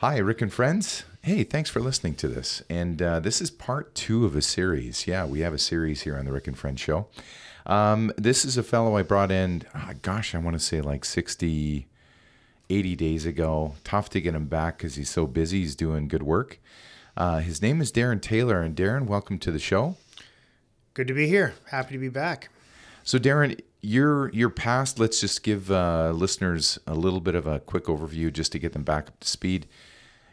Hi, Rick and friends. Hey, thanks for listening to this. And uh, this is part two of a series. Yeah, we have a series here on the Rick and Friends show. Um, this is a fellow I brought in, oh, gosh, I want to say like 60, 80 days ago. Tough to get him back because he's so busy. He's doing good work. Uh, his name is Darrin Taylor. And Darrin, welcome to the show. Good to be here. Happy to be back. So, Darrin, your your past. Let's just give uh, listeners a little bit of a quick overview, just to get them back up to speed.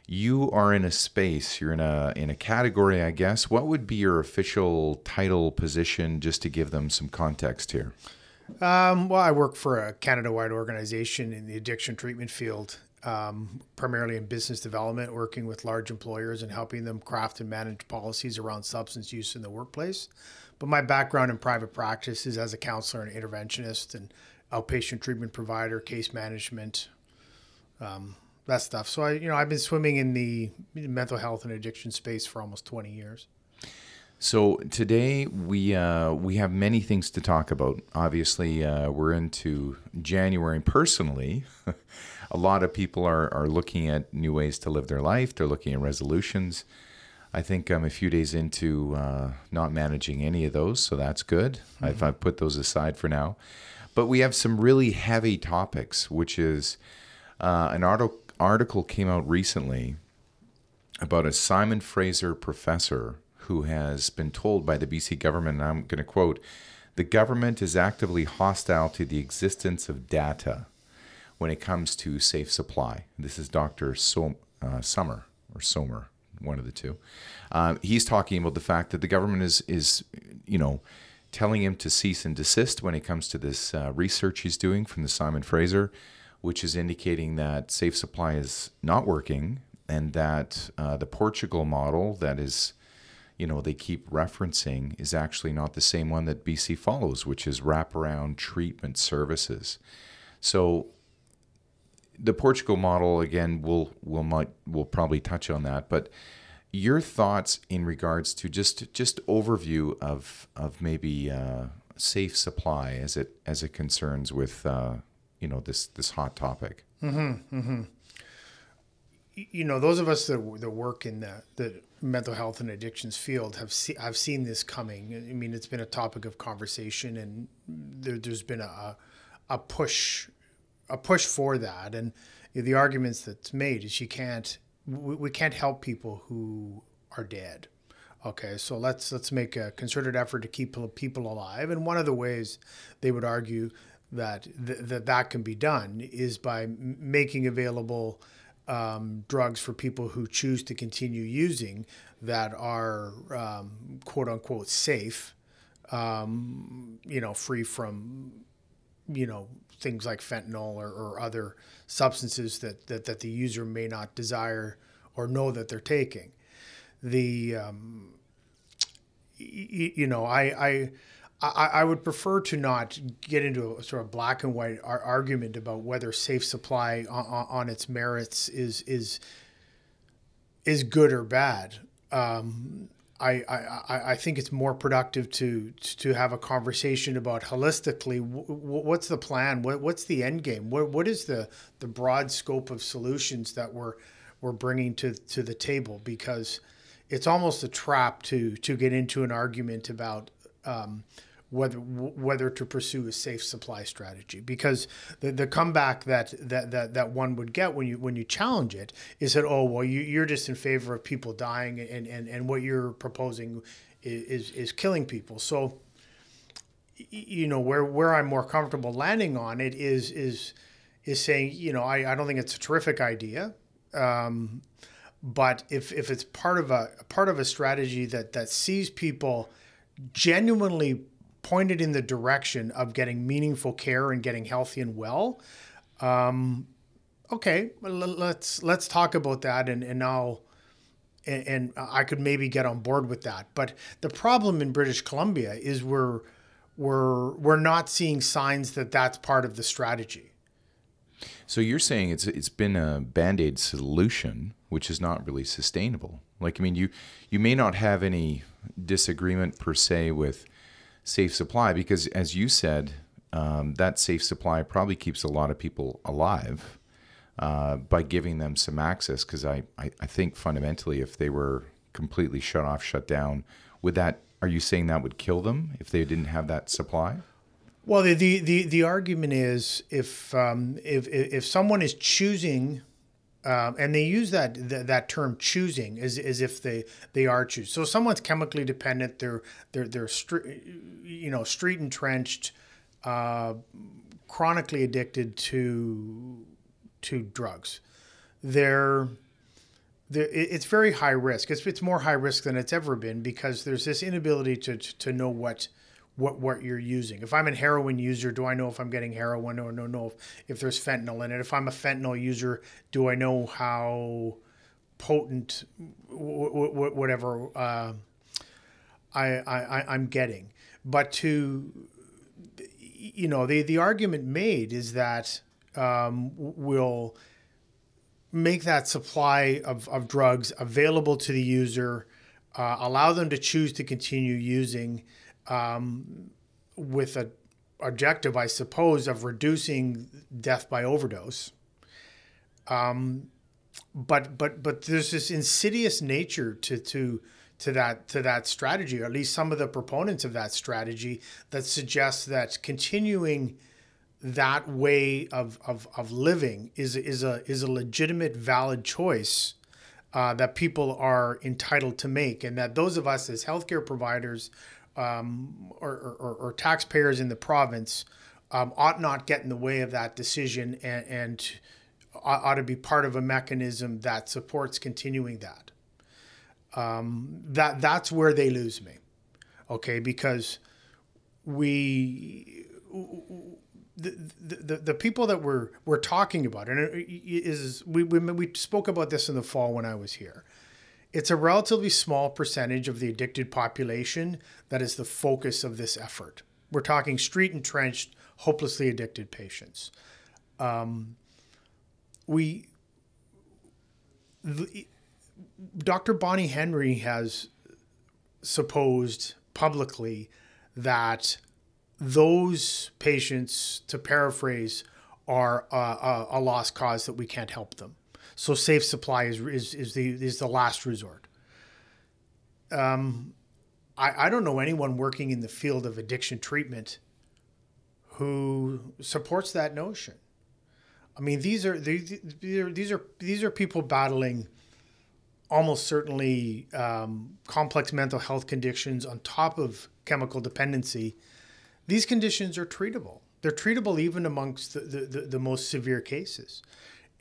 You are in a space. You're in a in a category, I guess. What would be your official title position, just to give them some context here? Um, well, I work for a Canada-wide organization in the addiction treatment field, um, primarily in business development, working with large employers and helping them craft and manage policies around substance use in the workplace. But my background in private practice is as a counselor and interventionist and outpatient treatment provider, case management, um, that stuff. So I, you know, I've been swimming in the mental health and addiction space for almost 20 years. So today we uh, we have many things to talk about. Obviously, uh, we're into January. Personally, a lot of people are are looking at new ways to live their life. They're looking at resolutions. I think I'm a few days into uh, not managing any of those, so that's good. Mm-hmm. I've, I've put those aside for now. But we have some really heavy topics, which is uh, an article article came out recently about a Simon Fraser professor who has been told by the BC government, and I'm going to quote, the government is actively hostile to the existence of data when it comes to safe supply. This is Dr. So, uh, Summer or Somer, one of the two. Um, he's talking about the fact that the government is is you know telling him to cease and desist when it comes to this uh, research he's doing from the Simon Fraser, which is indicating that safe supply is not working and that uh, the Portugal model that is you know they keep referencing is actually not the same one that BC follows, which is wraparound treatment services. So the Portugal model again will will might will probably touch on that, but your thoughts in regards to just just overview of of maybe uh, safe supply as it as it concerns with uh, you know this this hot topic. Mm-hmm, mm-hmm. You know, those of us that, that work in the, the mental health and addictions field have see, I've seen this coming. I mean, it's been a topic of conversation, and there, has been a a push a push for that. And the arguments that's made is you can't we, we can't help people who are dead. Okay, so let's let's make a concerted effort to keep people alive, and one of the ways they would argue that th- that that can be done is by making available um, drugs for people who choose to continue using that are um, quote unquote safe, um, you know, free from you know things like fentanyl or, or other substances that, that, that the user may not desire or know that they're taking. The um, y- you know I, I I, would prefer to not get into a sort of black and white ar- argument about whether safe supply on, on, its merits is is is good or bad. Um, I, I, I think it's more productive to to have a conversation about holistically what's the plan? What, what's the end game? What, what is the the broad scope of solutions that we're we're bringing to to the table? Because it's almost a trap to to get into an argument about um, whether whether to pursue a safe supply strategy. Because the, the comeback that, that that that one would get when you when you challenge it is that oh well you, you're just in favor of people dying and, and, and what you're proposing is, is killing people. So you know where where I'm more comfortable landing on it is is is saying you know I, I don't think it's a terrific idea um, but if if it's part of a part of a strategy that that sees people genuinely pointed in the direction of getting meaningful care and getting healthy and well, um, okay, let's let's talk about that, and and. And, and I could maybe get on board with that, but the problem in British Columbia is we're we're we're not seeing signs that that's part of the strategy. So you're saying it's it's been a band-aid solution which is not really sustainable. Like I mean you you may not have any disagreement per se with safe supply because, as you said, um, that safe supply probably keeps a lot of people alive. uh, by giving them some access. Because I, I, I think fundamentally, if they were completely shut off, shut down, would that? Are you saying that would kill them if they didn't have that supply? Well, the the the, the argument is if um, if if someone is choosing. Um, and they use that, that that term choosing as, as if they they are choose. So someone's chemically dependent. They're they're they're street, you know street entrenched, uh, chronically addicted to to drugs. They're it's very high risk. It's, it's more high risk than it's ever been because there's this inability to, to know what what what you're using. If I'm a heroin user, do I know if I'm getting heroin or no know if, if there's fentanyl in it? If I'm a fentanyl user, do I know how potent w- w- whatever uh, I, I I'm getting? But to you know the the argument made is that um, will make that supply of, of drugs available to the user, uh, allow them to choose to continue using um, with a objective, I suppose, of reducing death by overdose. Um, but but but there's this insidious nature to to to that to that strategy, or at least some of the proponents of that strategy, that suggests that continuing that way of, of, of living is, is, a, is a legitimate, valid choice uh, that people are entitled to make. And that those of us as healthcare providers um, or, or, or, taxpayers in the province um, ought not get in the way of that decision and, and ought to be part of a mechanism that supports continuing that. Um, that that's where they lose me, okay? Because we the, the, the people that we're we're talking about and it is we, we we spoke about this in the fall when I was here. It's a relatively small percentage of the addicted population that is the focus of this effort. We're talking street entrenched, hopelessly addicted patients. Um, we, the, Dr. Bonnie Henry has supposed publicly that those patients, to paraphrase, are a, a, lost cause that we can't help them. So safe supply is, is, is, the, is the last resort. Um, I, I don't know anyone working in the field of addiction treatment who supports that notion. I mean, these are these, are these are these are people battling almost certainly um, complex mental health conditions on top of chemical dependency these conditions are treatable. They're treatable even amongst the, the, the most severe cases.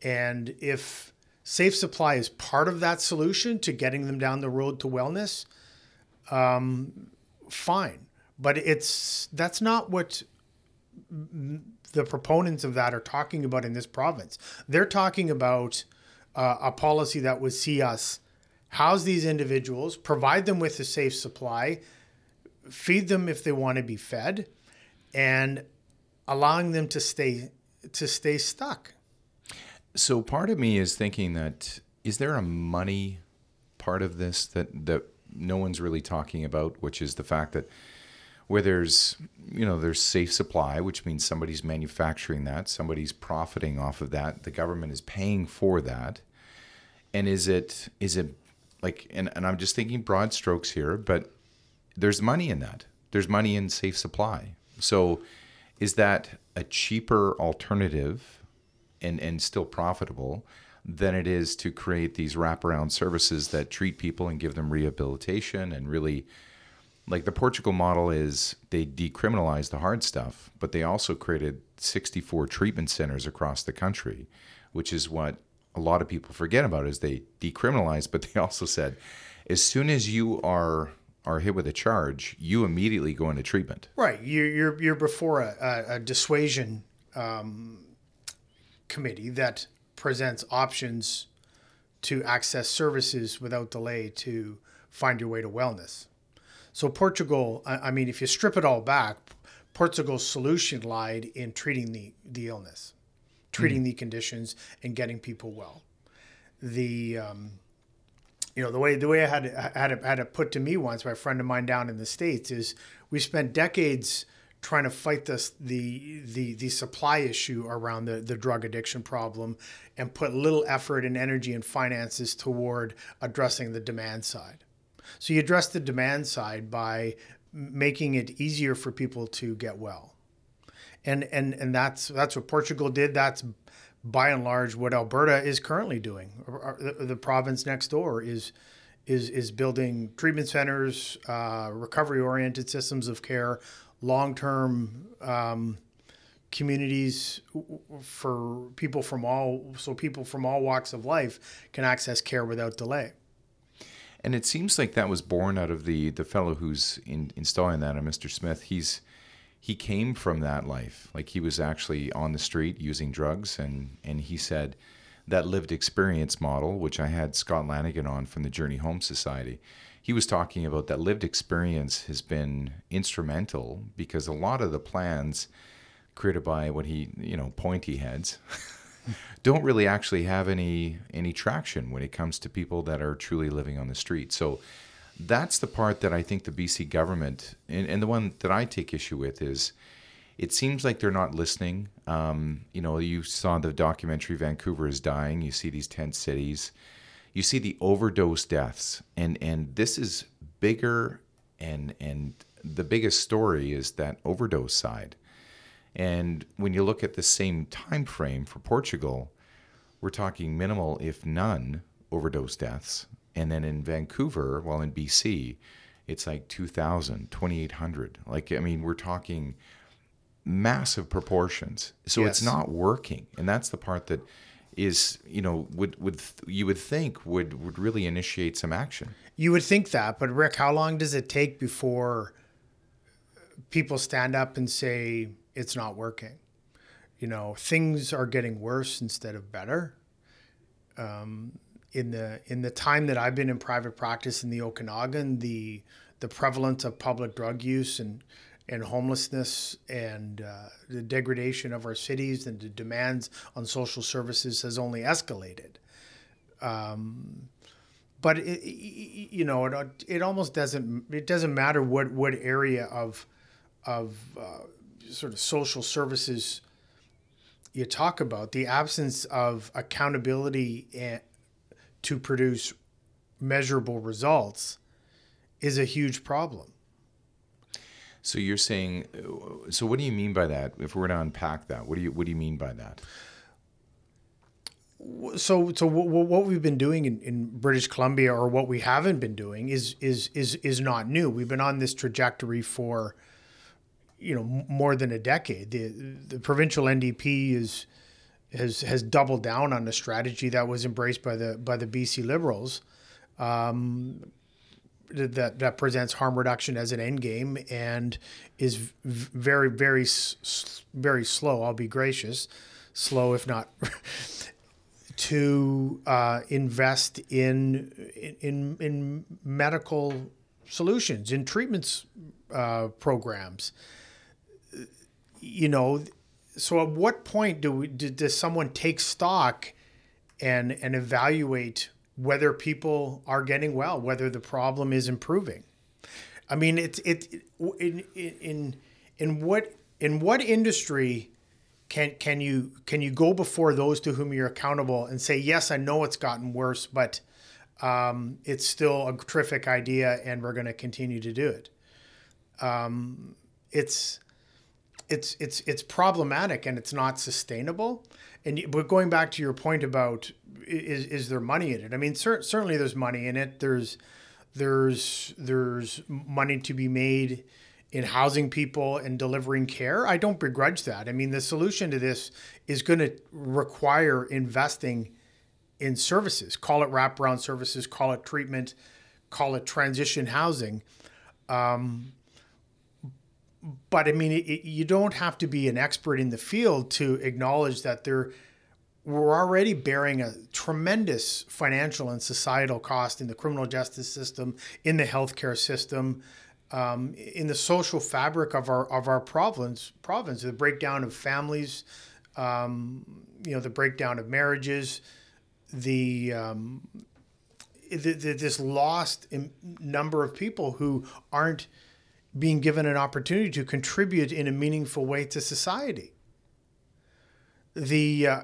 And if safe supply is part of that solution to getting them down the road to wellness, um, fine. But it's that's not what the proponents of that are talking about in this province. They're talking about uh, a policy that would see us house these individuals, provide them with a safe supply, feed them if they want to be fed, and allowing them to stay to stay stuck. So part of me is thinking that is there a money part of this that that no one's really talking about, which is the fact that where there's you know there's safe supply, which means somebody's manufacturing that, somebody's profiting off of that, the government is paying for that, and is it is it like and, and I'm just thinking broad strokes here, but there's money in that. There's money in safe supply. So, is that a cheaper alternative and, and still profitable than it is to create these wraparound services that treat people and give them rehabilitation and really like the Portugal model is they decriminalized the hard stuff, but they also created 64 treatment centers across the country, which is what a lot of people forget about is they decriminalized, but they also said as soon as you are are hit with a charge, you immediately go into treatment. Right. You're you're, you're before a, a, dissuasion um, committee that presents options to access services without delay to find your way to wellness. So Portugal, I, I mean, if you strip it all back, Portugal's solution lied in treating the the illness, treating mm. the conditions, and getting people well. The um, you know the way the way I had had it, had it put to me once by a friend of mine down in the states is we spent decades trying to fight this the the the supply issue around the the drug addiction problem and put little effort and energy and finances toward addressing the demand side. So you address the demand side by making it easier for people to get well. And and and that's that's what Portugal did. That's by and large what Alberta is currently doing. The, province next door is is is building treatment centers, uh, recovery oriented systems of care long term um, communities for people from all so people from all walks of life can access care without delay. And it seems like that was born out of the the fellow who's in, installing that, on Mr. Smith. He's he came from that life. Like he was actually on the street using drugs, and and he said that lived experience model, which I had Scott Lanigan on from the Journey Home Society he was talking about that lived experience has been instrumental because a lot of the plans created by what he you know pointy heads don't really actually have any any traction when it comes to people that are truly living on the street so that's the part that I think the BC government and, and the one that I take issue with is it seems like they're not listening. Um, you know, you saw the documentary Vancouver is dying. You see these tent cities you see the overdose deaths, and and this is bigger, and and the biggest story is that overdose side. And when you look at the same time frame for Portugal, we're talking minimal, if none, overdose deaths. And then in Vancouver, well, in BC, it's like 2,000, 2,800. Like, I mean, we're talking massive proportions. So yes. it's not working. And that's the part that is you know would would you would think would would really initiate some action. You would think that, but Rick, how long does it take before people stand up and say it's not working? You know, things are getting worse instead of better. Um, in the in the time that I've been in private practice in the Okanagan, the the prevalence of public drug use and and homelessness and uh, the degradation of our cities and the demands on social services has only escalated. Um, but it, you know, it, it almost doesn't it doesn't matter what what area of of uh, sort of social services you talk about. The absence of accountability and, to produce measurable results is a huge problem. So you're saying, so what do you mean by that? If we're to unpack that, what do you what do you mean by that? So, so what we've been doing in, in British Columbia, or what we haven't been doing, is is is is not new. We've been on this trajectory for, you know, more than a decade. The the provincial NDP is has has doubled down on a strategy that was embraced by the by the BC Liberals. Um, that that presents harm reduction as an end game and is very very very slow. I'll be gracious, slow if not. to uh, invest in in in medical solutions, in treatments uh, programs. You know, so at what point do we, do, does someone take stock and and evaluate whether people are getting well, whether the problem is improving. I mean, it's it, in in in what in what industry can can you can you go before those to whom you're accountable and say, yes, I know it's gotten worse, but um, it's still a terrific idea, and we're going to continue to do it. Um, it's it's it's it's problematic and it's not sustainable. And but going back to your point about is is there money in it? I mean, cer- certainly there's money in it. There's there's there's money to be made in housing people and delivering care. I don't begrudge that. I mean, the solution to this is going to require investing in services. Call it wraparound services, call it treatment, call it transition housing. Um, but I mean, it, it, you don't have to be an expert in the field to acknowledge that there we're already bearing a tremendous financial and societal cost in the criminal justice system, in the healthcare system, um, in the social fabric of our of our province. Province, the breakdown of families, um, you know, the breakdown of marriages, the, um, the, the this lost number of people who aren't being given an opportunity to contribute in a meaningful way to society. The uh,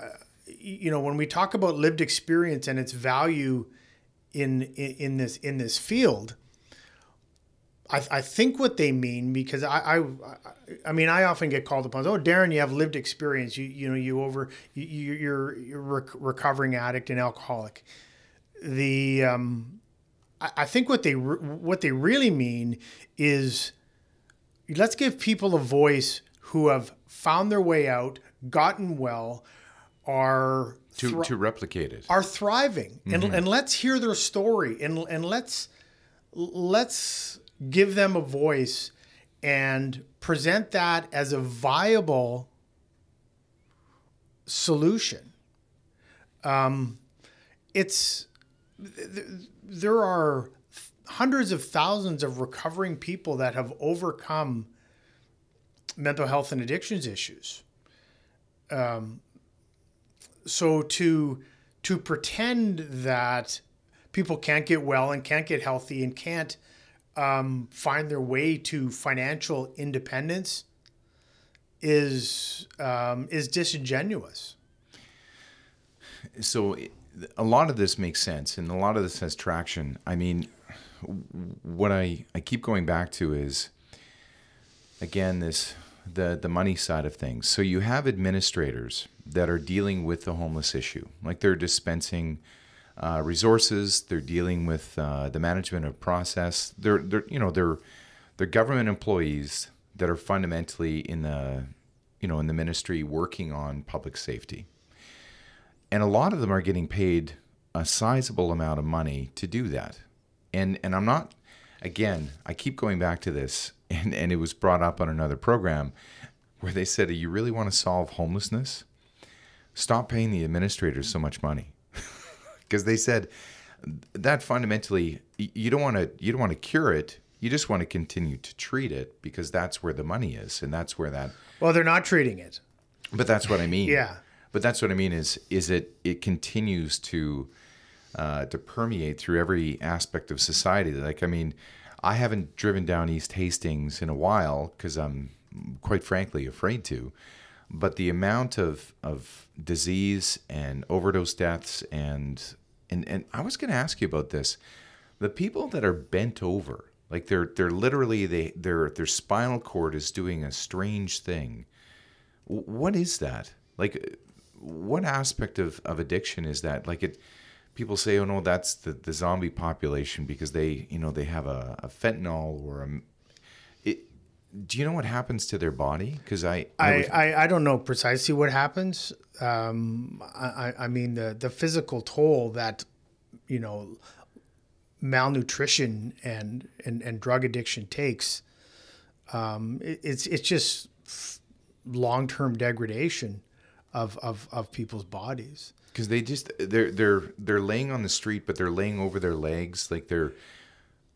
you know when we talk about lived experience and its value in in, in this in this field, I, I think what they mean because I, I I mean I often get called upon. Oh, Darrin, you have lived experience. You you know you over you, you're you're rec- recovering addict and alcoholic. The um, I, I think what they re- what they really mean is let's give people a voice who have found their way out, gotten well, are to thri- to replicate it. are thriving, and and let's hear their story, and and let's let's give them a voice and present that as a viable solution. Um, it's th- there are hundreds of thousands of recovering people that have overcome mental health and addictions issues. Um, so to to pretend that people can't get well and can't get healthy and can't um, find their way to financial independence is um, is disingenuous. so a lot of this makes sense and a lot of this has traction i mean what i i keep going back to is again this the the money side of things. So you have administrators that are dealing with the homeless issue. Like they're dispensing uh, resources they're dealing with uh, the management of process. They're they're you know they're they're government employees that are fundamentally in the you know in the ministry working on public safety. And a lot of them are getting paid a sizable amount of money to do that. And and i'm not again i keep going back to this and and it was brought up on another program where they said you really want to solve homelessness stop paying the administrators so much money because they said that fundamentally you don't want to you don't want to cure it you just want to continue to treat it because that's where the money is and that's where that Well, they're not treating it. but that's what I mean. Yeah. But that's what I mean is is it it continues to uh, to permeate through every aspect of society. Like I mean, I haven't driven down East Hastings in a while because I'm quite frankly afraid to. But the amount of of disease and overdose deaths and and and I was going to ask you about this. The people that are bent over, like they're they're literally they their their spinal cord is doing a strange thing what is that like what aspect of, of addiction is that like it people say oh no that's the, the zombie population because they you know they have a, a fentanyl or a it, do you know what happens to their body because I, I, was- I, I don't know precisely what happens. Um, I, I- mean, the, the physical toll that, you know, malnutrition and, and, and drug addiction takes, um, it, it's, it's just long term degradation of, of, of people's bodies. Because they just they're they're they're laying on the street but they're laying over their legs like they're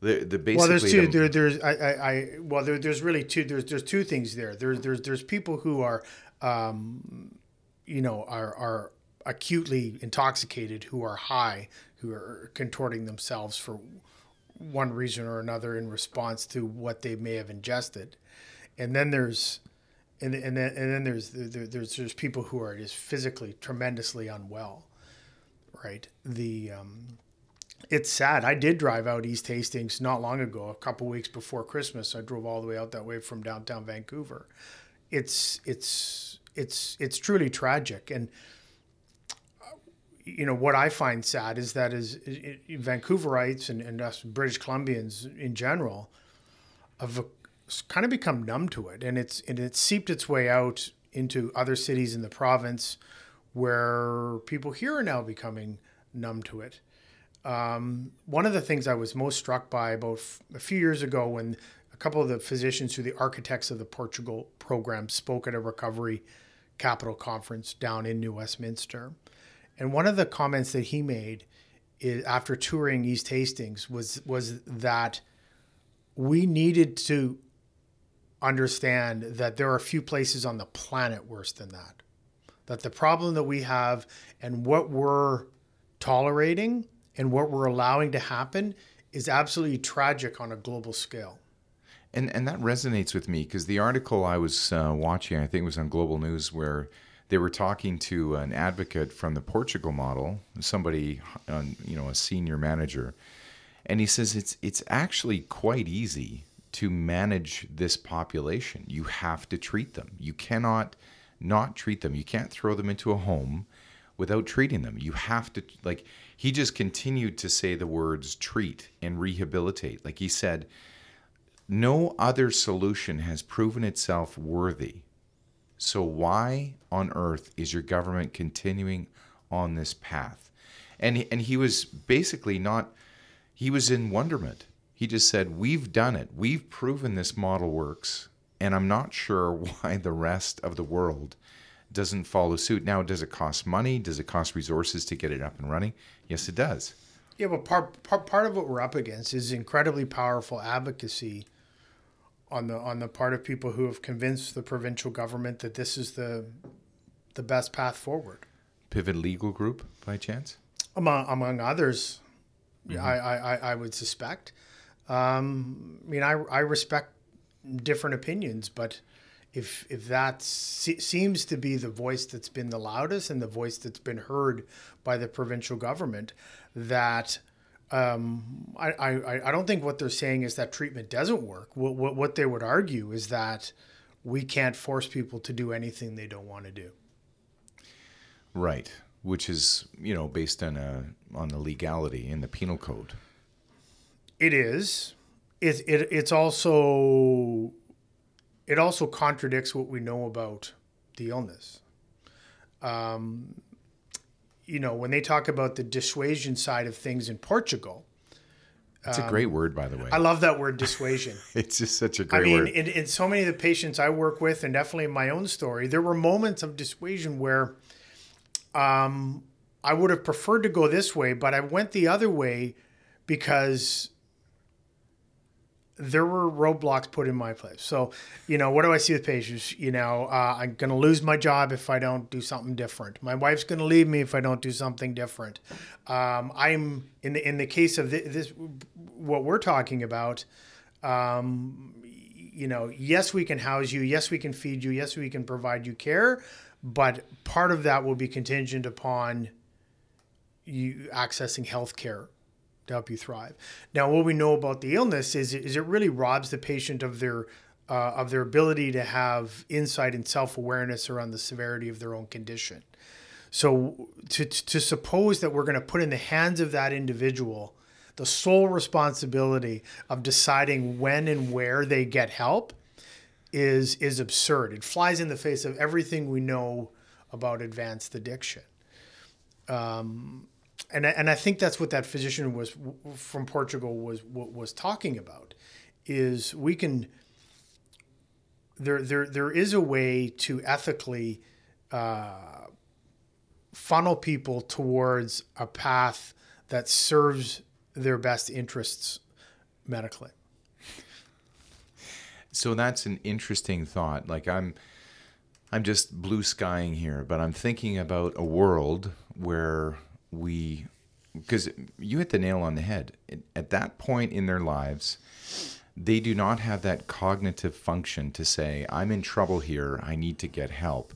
they're, they're basically Well, there's two. the- There, there's I, I, I well, there, there's really two. There's there's two things there. There's there's there's people who are, um, you know, are are acutely intoxicated, who are high, who are contorting themselves for one reason or another in response to what they may have ingested, and then there's. And, and then and then there's there, there's there's people who are just physically tremendously unwell, right? The um, it's sad. I did drive out East Hastings not long ago, a couple weeks before Christmas. I drove all the way out that way from downtown Vancouver. It's it's it's it's truly tragic, and you know what I find sad is that is Vancouverites and, and us British Columbians in general have kind of become numb to it, and it's and it's seeped its way out into other cities in the province, where people here are now becoming numb to it um, one of the things I was most struck by about f- a few years ago when a couple of the physicians who the architects of the Portugal program spoke at a recovery capital conference down in New Westminster. And one of the comments that he made is, after touring East Hastings was was that we needed to understand that there are a few places on the planet worse than that. That the problem that we have and what we're tolerating and what we're allowing to happen is absolutely tragic on a global scale. And and that resonates with me because the article I was uh, watching, I think, it was on Global News, where they were talking to an advocate from the Portugal model, somebody, on, you know, a senior manager, and he says it's it's actually quite easy to manage this population. You have to treat them. You cannot not treat them. You can't throw them into a home without treating them. You have to like he just continued to say the words treat and rehabilitate. Like he said, no other solution has proven itself worthy. So why on earth is your government continuing on this path? And and he was basically not he was in wonderment. He just said, "We've done it. We've proven this model works." And I'm not sure why the rest of the world doesn't follow suit. Now, does it cost money? Does it cost resources to get it up and running? Yes, it does. Yeah, but part part, part of what we're up against is incredibly powerful advocacy on the on the part of people who have convinced the provincial government that this is the the best path forward. Pivot Legal Group, by chance? Among among others, mm-hmm. I, I I would suspect. Um, I mean, I I respect different opinions, but if if that se- seems to be the voice that's been the loudest and the voice that's been heard by the provincial government, that um, I, I I don't think what they're saying is that treatment doesn't work. What what, what they would argue is that we can't force people to do anything they don't want to do. Right, which is you know based on a on the legality in the penal code. It is. It, it it's also it also contradicts what we know about the illness. Um, you know, when they talk about the dissuasion side of things in Portugal, it's um, a great word, by the way. I love that word, dissuasion. it's just such a great I mean, word. In, in so many of the patients I work with, and definitely in my own story, there were moments of dissuasion where um, I would have preferred to go this way, but I went the other way because there were roadblocks put in my place. So, you know, what do I see with patients? You know, uh, I'm going to lose my job if I don't do something different. My wife's going to leave me if I don't do something different. Um, I'm in the in the case of this, this what we're talking about. Um, you know, yes, we can house you. Yes, we can feed you. Yes, we can provide you care. But part of that will be contingent upon you accessing health care to help you thrive. Now, what we know about the illness is, is it really robs the patient of their uh, of their ability to have insight and self awareness around the severity of their own condition. So, to, to suppose that we're going to put in the hands of that individual the sole responsibility of deciding when and where they get help is is absurd. It flies in the face of everything we know about advanced addiction. Um, and I, and I think that's what that physician was from Portugal was was talking about is we can there there there is a way to ethically uh, funnel people towards a path that serves their best interests medically. So that's an interesting thought. Like I'm I'm just blue skying here, but I'm thinking about a world where we because you hit the nail on the head. At that point in their lives they do not have that cognitive function to say i'm in trouble here. I need to get help.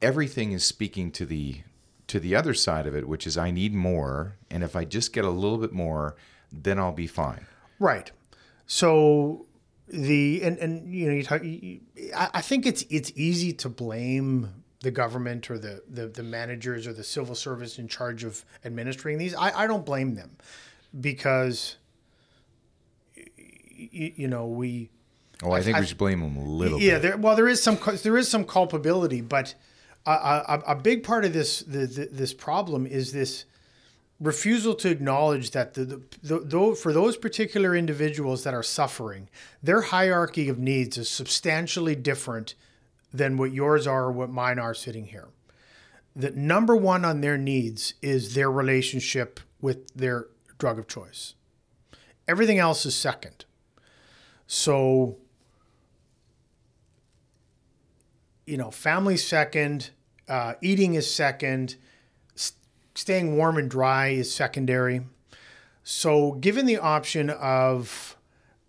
Everything is speaking to the to the other side of it which is i need more and if i just get a little bit more then i'll be fine. Right. So the and and you know you talk I think it's it's easy to blame the government or the, the, the managers or the civil service in charge of administering these. I, I don't blame them because, you, you know, we. Oh, I think I, we should blame them a little. Yeah, bit. There, well, there is some there is some culpability, but a, a, a big part of this the, the, this problem is this refusal to acknowledge that the, the, the, the, for those particular individuals that are suffering, their hierarchy of needs is substantially different than what yours are or what mine are sitting here. The number one on their needs is their relationship with their drug of choice. Everything else is second. So, you know, family second, uh, eating is second, st- staying warm and dry is secondary. So, given the option of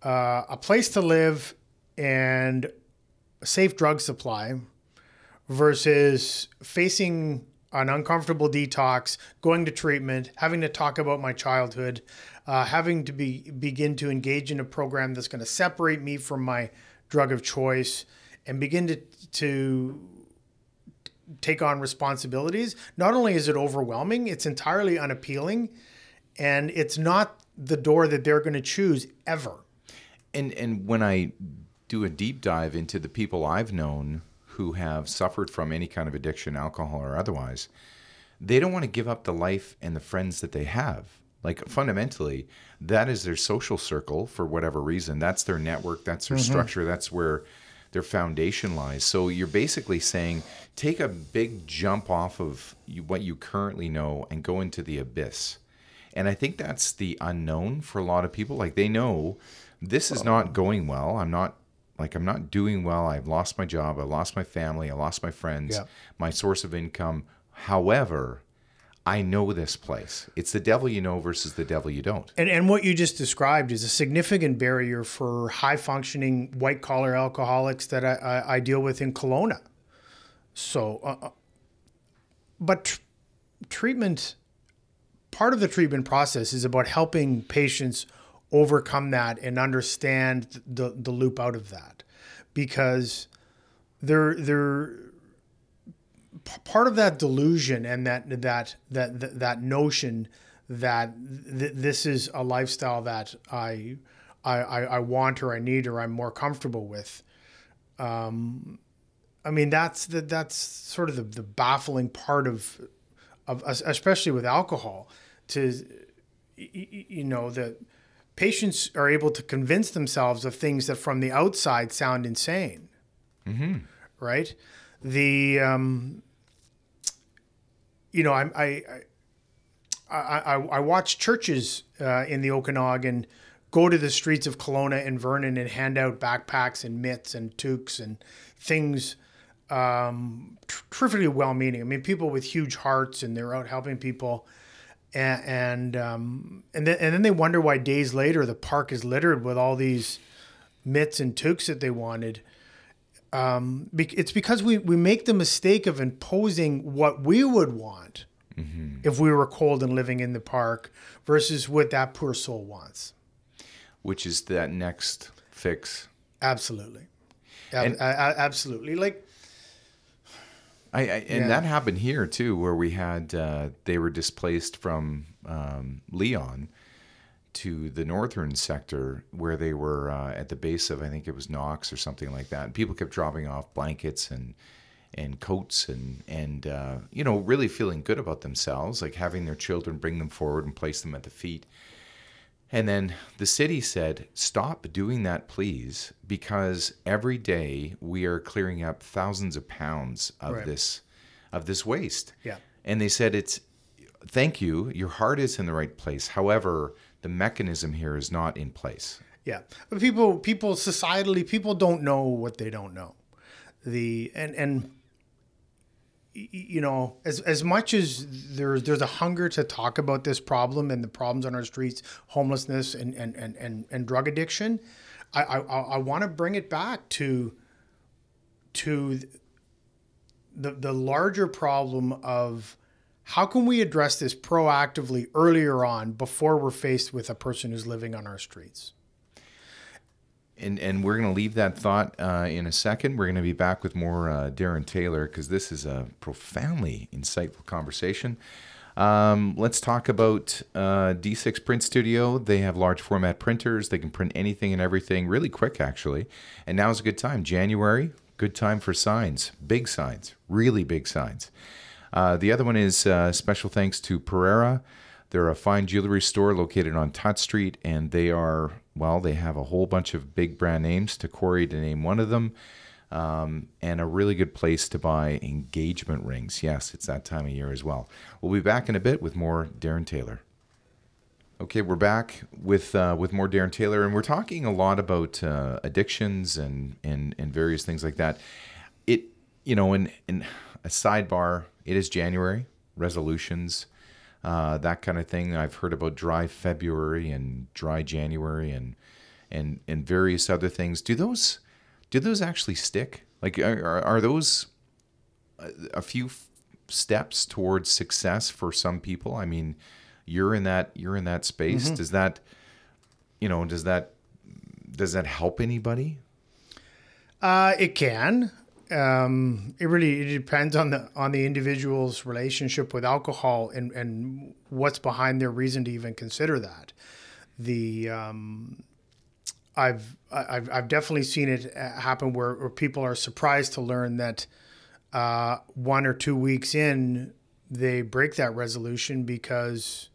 uh, a place to live and safe drug supply versus facing an uncomfortable detox, going to treatment, having to talk about my childhood, uh, having to be begin to engage in a program that's going to separate me from my drug of choice and begin to to take on responsibilities. Not only is it overwhelming, it's entirely unappealing, and it's not the door that they're going to choose ever. And and when I do a deep dive into the people I've known who have suffered from any kind of addiction, alcohol or otherwise, they don't want to give up the life and the friends that they have. Like fundamentally, that is their social circle for whatever reason. That's their network, that's their mm-hmm. structure, that's where their foundation lies. So you're basically saying take a big jump off of what you currently know and go into the abyss. And I think that's the unknown for a lot of people. Like they know this is not going well. I'm not like I'm not doing well. I've lost my job. I lost my family. I lost my friends. Yeah. My source of income. However, I know this place. It's the devil you know versus the devil you don't. And and what you just described is a significant barrier for high functioning white collar alcoholics that I, I, I, deal with in Kelowna. So, uh, uh but tr- treatment, part of the treatment process is about helping patients overcome that and understand the the loop out of that because they're they're part of that delusion and that that that that, notion that th- this is a lifestyle that I, I I want or I need or I'm more comfortable with. Um, I mean that's the, that's sort of the, the baffling part of of especially with alcohol to you know that patients are able to convince themselves of things that from the outside sound insane. Mm-hmm. Right? The, um, you know, I, I, I, I, I watch churches uh, in the Okanagan go to the streets of Kelowna and Vernon and hand out backpacks and mitts and toques and things um, terrifically well meaning. I mean, people with huge hearts and they're out helping people and and um, and then and then they wonder why days later the park is littered with all these mitts and toques that they wanted. Um, it's because we we make the mistake of imposing what we would want mm-hmm. if we were cold and living in the park versus what that poor soul wants, which is that next fix. Absolutely, and, absolutely. Like I, I and yeah. that happened here too, where we had uh, they were displaced from um, Leon to the northern sector, where they were uh, at the base of I think it was Knox or something like that. And people kept dropping off blankets and and coats and and uh, you know really feeling good about themselves, like having their children bring them forward and place them at the feet and then the city said, Stop doing that, please, because every day we are clearing up thousands of pounds of right. this of this waste. Yeah. And they said it's thank you, your heart is in the right place. However, the mechanism here is not in place. Yeah. But people people societally people don't know what they don't know. The and and you know, as as much as there's there's a hunger to talk about this problem and the problems on our streets, homelessness and and and and, and drug addiction, I I, I want to bring it back to to the the larger problem of how can we address this proactively earlier on before we're faced with a person who's living on our streets and and we're going to leave that thought uh, in a second. We're going to be back with more uh, Darrin Taylor because this is a profoundly insightful conversation. Um, let's talk about uh, D6 Print Studio. They have large format printers. They can print anything and everything really quick, actually. And now is a good time. January, good time for signs, big signs, really big signs. Uh, the other one is uh, special thanks to Pereira. They're a fine jewelry store located on Tutt Street, and they are well, they have a whole bunch of big brand names, Tacori to name one of them, um, and a really good place to buy engagement rings. Yes, it's that time of year as well. We'll be back in a bit with more Darrin Taylor. Okay, we're back with uh, with more Darrin Taylor, and we're talking a lot about uh, addictions and, and and various things like that. It you know, in in a sidebar, it is January resolutions uh, that kind of thing. I've heard about dry February and dry January and and and various other things. Do those do those actually stick? Like are are, those a, few f- steps towards success for some people? I mean, you're in that you're in that space. Does that you know, does that does that help anybody? Uh, it can. Um, it really it depends on the on the individual's relationship with alcohol and and what's behind their reason to even consider that. The um, I've I've I've definitely seen it happen where, where people are surprised to learn that uh, one or two weeks in they break that resolution because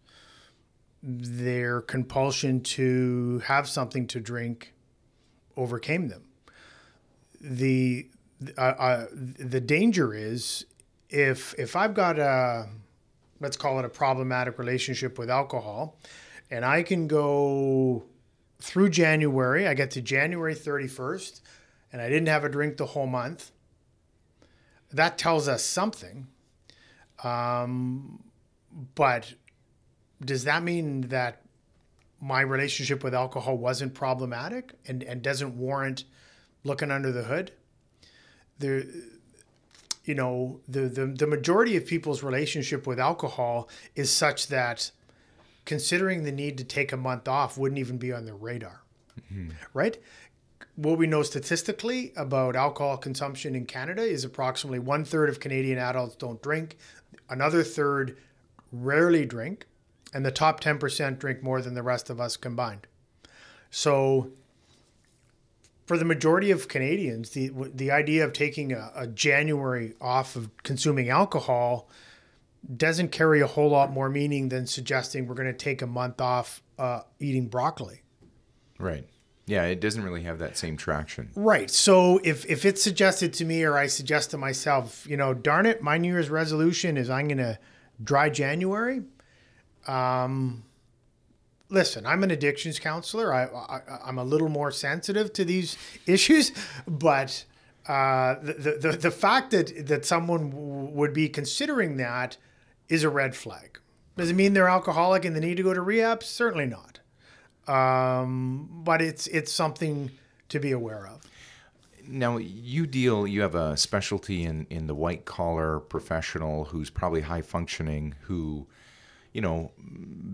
their compulsion to have something to drink overcame them. The uh, uh, the danger is if if I've got a let's call it a problematic relationship with alcohol, and I can go through January, I get to January 31st, and I didn't have a drink the whole month. That tells us something. Um, but does that mean that my relationship with alcohol wasn't problematic and, and doesn't warrant looking under the hood? There, you know, the, the, the majority of people's relationship with alcohol is such that considering the need to take a month off wouldn't even be on their radar, mm-hmm. right? What we know statistically about alcohol consumption in Canada is approximately one third of Canadian adults don't drink, another third rarely drink, and the top 10% drink more than the rest of us combined. So, for the majority of Canadians, the the idea of taking a, a January off of consuming alcohol doesn't carry a whole lot more meaning than suggesting we're going to take a month off uh, eating broccoli. Right. Yeah, it doesn't really have that same traction. Right. So if if it's suggested to me or I suggest to myself, you know, darn it, my New Year's resolution is I'm going to dry January. Um, listen, I'm an addictions counselor. I, I I'm a little more sensitive to these issues, but uh, the, the the fact that that someone w- would be considering that is a red flag. Does it mean they're alcoholic and they need to go to rehab? Certainly not. Um, but it's it's something to be aware of. Now you deal. You have a specialty in in the white collar professional who's probably high functioning, who, you know,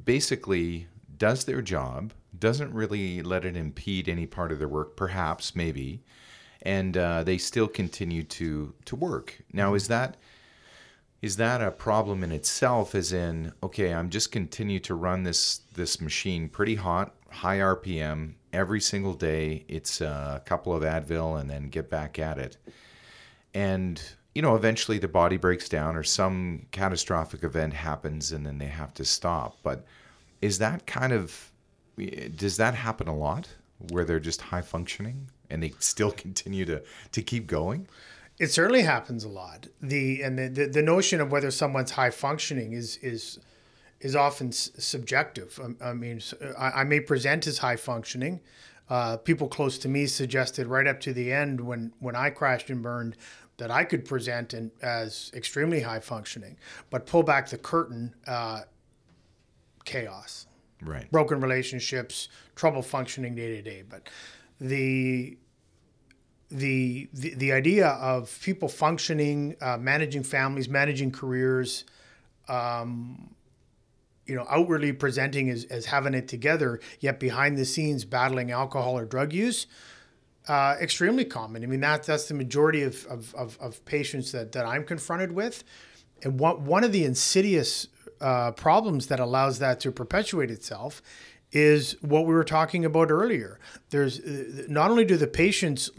basically does their job, doesn't really let it impede any part of their work, perhaps maybe, and uh, they still continue to to work. Now, is that is that a problem in itself? As in, okay, I'm just continue to run this this machine pretty hot, high RPM every single day. It's a couple of Advil and then get back at it. And you know, eventually the body breaks down or some catastrophic event happens and then they have to stop. But is that kind of does that happen a lot where they're just high functioning and they still continue to to keep going? It certainly happens a lot. The and the, the, the notion of whether someone's high functioning is is is often s- subjective. I, I mean, I may present as high functioning. Uh, people close to me suggested right up to the end when when I crashed and burned that I could present in, as extremely high functioning, but pull back the curtain, uh, chaos Right. broken relationships, trouble functioning day to day. But the the the, the idea of people functioning, uh, managing families, managing careers, um, you know, outwardly presenting as, as having it together, yet behind the scenes battling alcohol or drug use, uh, extremely common. I mean, that, that's the majority of, of, of, of patients that, that I'm confronted with. And one, one of the insidious uh, problems that allows that to perpetuate itself is what we were talking about earlier. There's uh, not only do the patients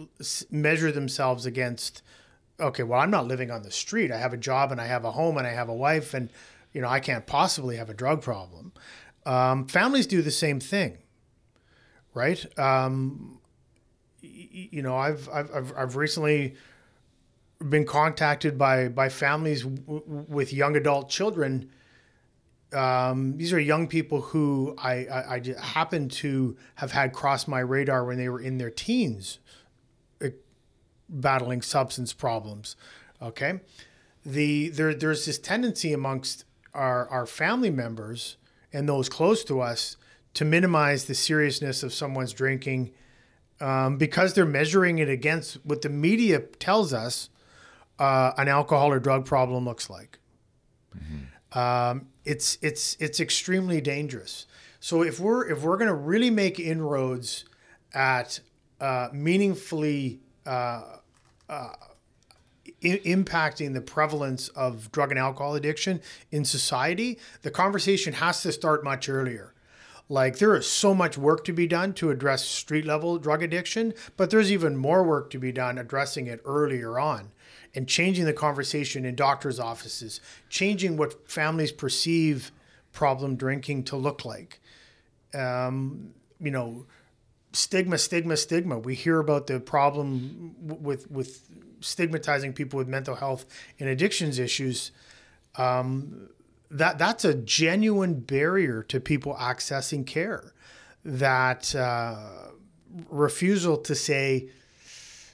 measure themselves against, okay, well, I'm not living on the street. I have a job and I have a home and I have a wife, and you know I can't possibly have a drug problem. Um, families do the same thing, right? Um, y- you know, I've, I've I've recently been contacted by by families w- with young adult children. Um, these are young people who I, I, I happen to have had cross my radar when they were in their teens, uh, battling substance problems. Okay, the there there's this tendency amongst our our family members and those close to us to minimize the seriousness of someone's drinking um, because they're measuring it against what the media tells us uh, an alcohol or drug problem looks like. Mm-hmm. Um, it's it's it's extremely dangerous. So if we're if we're going to really make inroads at uh, meaningfully uh, uh, I- impacting the prevalence of drug and alcohol addiction in society, the conversation has to start much earlier. Like there is so much work to be done to address street level drug addiction, but there's even more work to be done addressing it earlier on and changing the conversation in doctors' offices, changing what families perceive problem drinking to look like. Um, you know, stigma, stigma, stigma. We hear about the problem with with stigmatizing people with mental health and addictions issues. Um, that that's a genuine barrier to people accessing care. That uh, refusal to say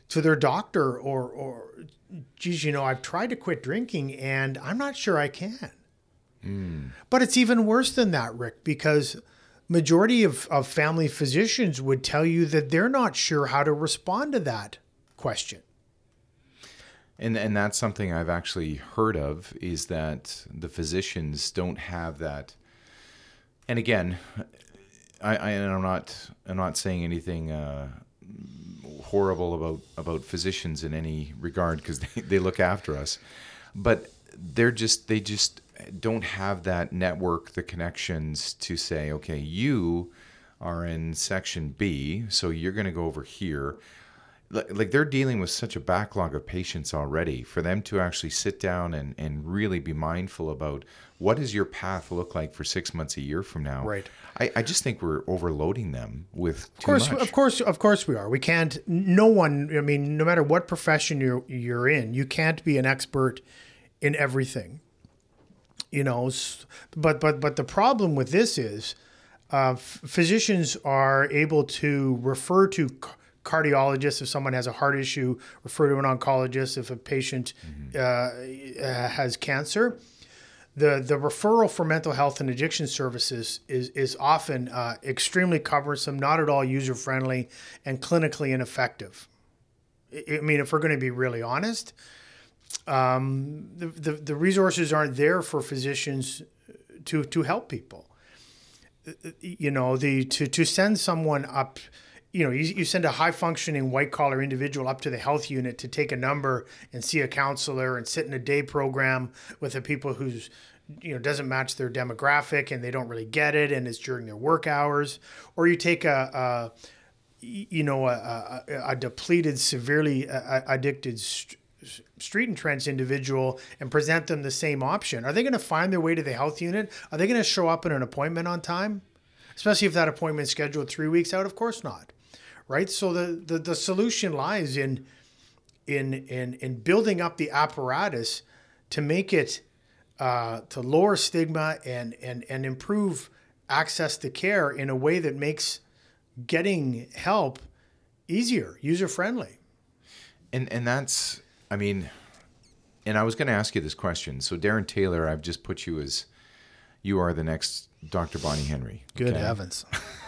to their doctor or or geez, you know, I've tried to quit drinking and I'm not sure I can. Mm. But it's even worse than that, Rick, because majority of, of family physicians would tell you that they're not sure how to respond to that question. And and that's something I've actually heard of is that the physicians don't have that. And again, I, I am not I'm not saying anything uh, horrible about about physicians in any regard because they, they look after us, but they're just they just don't have that network, the connections to say, okay, you are in section B, so you're going to go over here. Like they're dealing with such a backlog of patients already. For them to actually sit down and, and really be mindful about what does your path look like for six months, a year from now? Right. I, I just think we're overloading them with of course, much. Of course, of course we are. We can't. No one. I mean, no matter what profession you're you're in, you can't be an expert in everything. You know, but but but the problem with this is, uh, physicians are able to refer to cardiologists if someone has a heart issue, refer to an oncologist if a patient mm-hmm. uh, has cancer the the referral for mental health and addiction services is is often uh, extremely cumbersome, not at all user friendly, and clinically ineffective. I mean, if we're going to be really honest, um, the, the the resources aren't there for physicians to to help people. You know, the to to send someone up you know, you, you send a high functioning white collar individual up to the health unit to take a number and see a counselor and sit in a day program with the people who's you know doesn't match their demographic and they don't really get it and it's during their work hours. Or you take a, a you know a, a, a, depleted severely addicted st- street entrenched individual and present them the same option. Are they going to find their way to the health unit? Are they going to show up in an appointment on time? Especially if that appointment is scheduled three weeks out? Of course not right so the, the, the solution lies in in in in building up the apparatus to make it uh, to lower stigma and, and, and improve access to care in a way that makes getting help easier, user friendly. And and that's I mean, and I was going to ask you this question. So Darrin Taylor, I've just put you as you are the next Dr. Bonnie Henry. Good okay? heavens.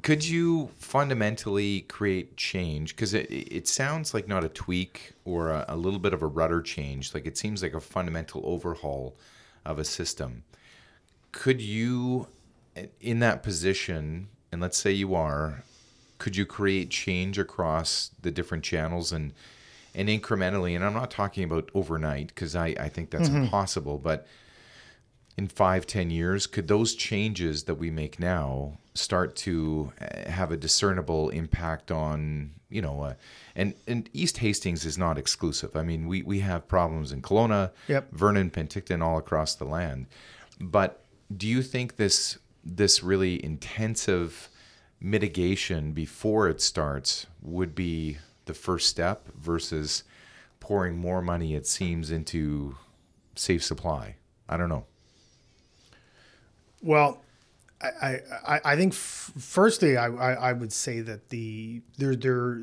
Could you fundamentally create change? Because it, it sounds like not a tweak or a, a, little bit of a rudder change. Like it seems like a fundamental overhaul of a system. Could you, in that position, and let's say you are, could you create change across the different channels and and incrementally? And I'm not talking about overnight because I, I think that's mm-hmm. impossible, but in five, ten years, could those changes that we make now start to uh, have a discernible impact on, you know, uh, and and East Hastings is not exclusive. I mean, we we have problems in Kelowna, yep. Vernon, Penticton, all across the land. But do you think this this really intensive mitigation before it starts would be the first step versus pouring more money, it seems, into safe supply? I don't know. Well, I, I, I think f- firstly, I, I, I would say that the there there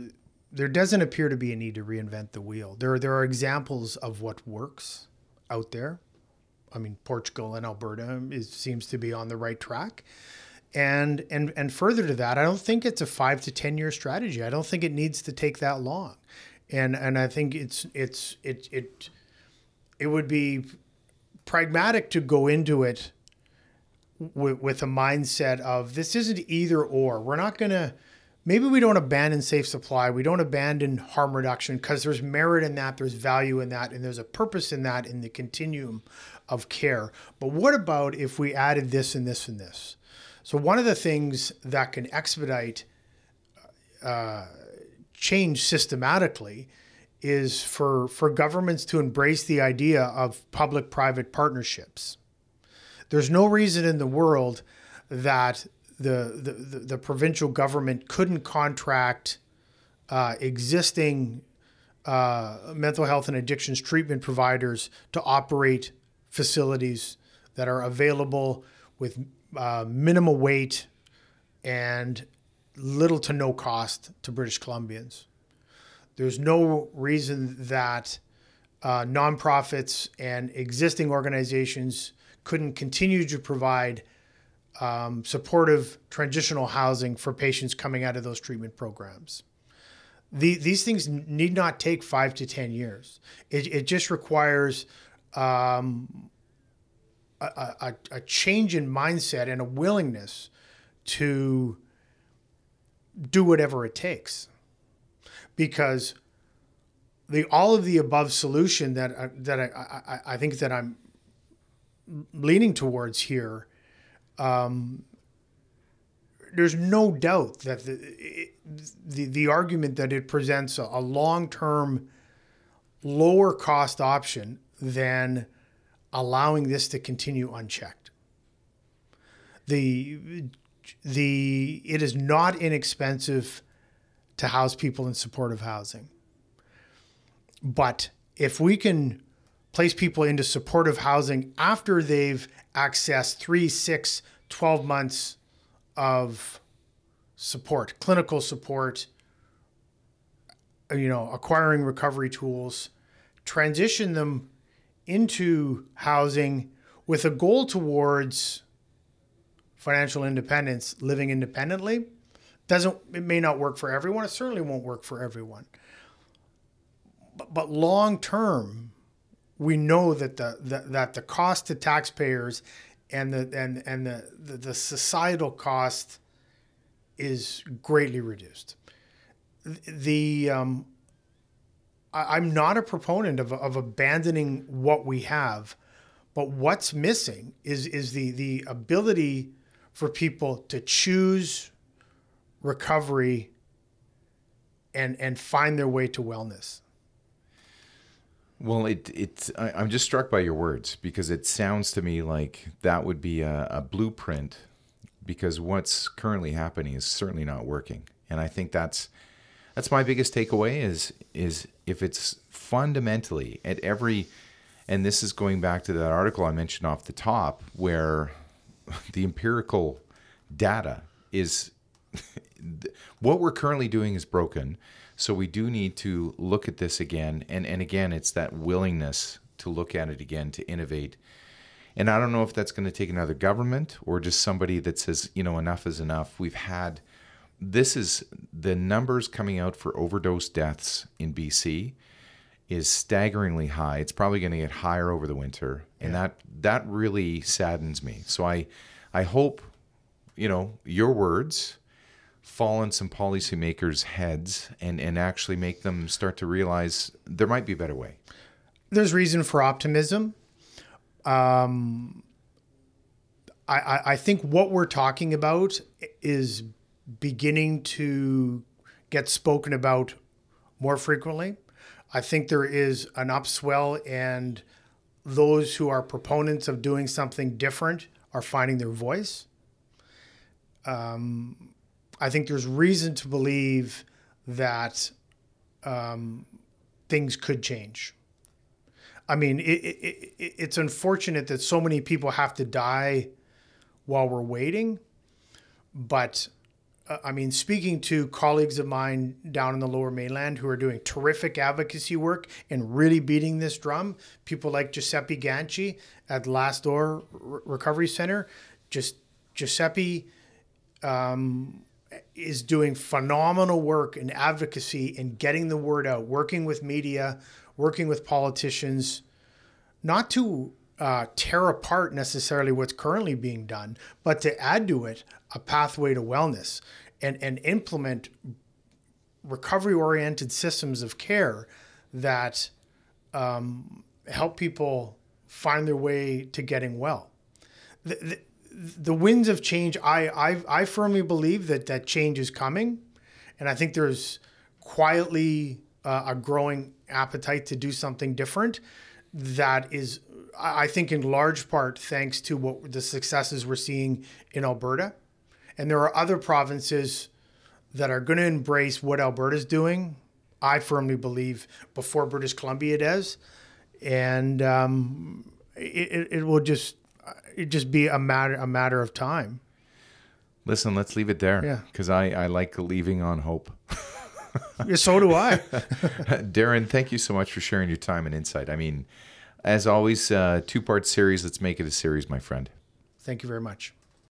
there doesn't appear to be a need to reinvent the wheel. There there are examples of what works out there. I mean, Portugal and Alberta is, seems to be on the right track. And and and further to that, I don't think it's a five to ten year strategy. I don't think it needs to take that long. And and I think it's it's it it it would be pragmatic to go into it with, with a mindset of this isn't either or. We're not going to, maybe we don't abandon safe supply. We don't abandon harm reduction because there's merit in that, there's value in that, and there's a purpose in that in the continuum of care. But what about if we added this and this and this? So, one of the things that can expedite uh, change systematically is for, for governments to embrace the idea of public private partnerships. There's no reason in the world that the, the, the, the provincial government couldn't contract uh, existing uh, mental health and addictions treatment providers to operate facilities that are available with uh, minimal weight and little to no cost to British Columbians. There's no reason that uh, nonprofits and existing organizations couldn't continue to provide um, supportive transitional housing for patients coming out of those treatment programs. The, these things need not take five to 10 years. It, it just requires um, a, a, a change in mindset and a willingness to do whatever it takes because the all of the above solution that I, that I, I, I think that I'm leaning towards here, um, there's no doubt that the, the the argument that it presents a, a long term, lower cost option than allowing this to continue unchecked. The the it is not inexpensive to house people in supportive housing. But if we can place people into supportive housing after they've accessed three, six, 12 months of support, clinical support, you know, acquiring recovery tools, transition them into housing with a goal towards financial independence, living independently doesn't it may not work for everyone. It certainly won't work for everyone. But, but long term, we know that the, the that the cost to taxpayers and the and and the, the, the societal cost is greatly reduced. The um, I, I'm not a proponent of, of abandoning what we have, but what's missing is is the the ability for people to choose recovery and and find their way to wellness well it it's I, am just struck by your words because it sounds to me like that would be a, a blueprint because what's currently happening is certainly not working and i think that's that's my biggest takeaway is is if it's fundamentally at every and this is going back to that article i mentioned off the top where the empirical data is what we're currently doing is broken. So we do need to look at this again. And, and again, it's that willingness to look at it again, to innovate. And I don't know if that's going to take another government or just somebody that says, you know, enough is enough. We've had this is the numbers coming out for overdose deaths in BC is staggeringly high. It's probably going to get higher over the winter, and yeah. that that really saddens me. So I I hope you know your words fall in some policymakers' heads and, and actually make them start to realize there might be a better way? There's reason for optimism. Um, I, I think what we're talking about is beginning to get spoken about more frequently. I think there is an upswell, and those who are proponents of doing something different are finding their voice. Um, I think there's reason to believe that um, things could change. I mean, it, it, it, it's unfortunate that so many people have to die while we're waiting. But uh, I mean, speaking to colleagues of mine down in the lower mainland who are doing terrific advocacy work and really beating this drum, people like Giuseppe Ganci at Last Door Recovery Center, just Giuseppe um, is doing phenomenal work in advocacy and getting the word out, working with media, working with politicians, not to uh, tear apart necessarily what's currently being done, but to add to it a pathway to wellness and, and implement recovery oriented systems of care that um, help people find their way to getting well. The, the, the winds of change, I, I, I firmly believe that that change is coming. And I think there's quietly uh, a growing appetite to do something different that is, I think, in large part thanks to what the successes we're seeing in Alberta. And there are other provinces that are going to embrace what Alberta's doing. I firmly believe before British Columbia does, and um, it, it will just it just be a matter a matter of time. Listen, let's leave it there. Yeah. Because I, I like leaving on hope. Yeah, so do I. Darrin, thank you so much for sharing your time and insight. I mean, as always, uh, two part series. Let's make it a series, my friend. Thank you very much.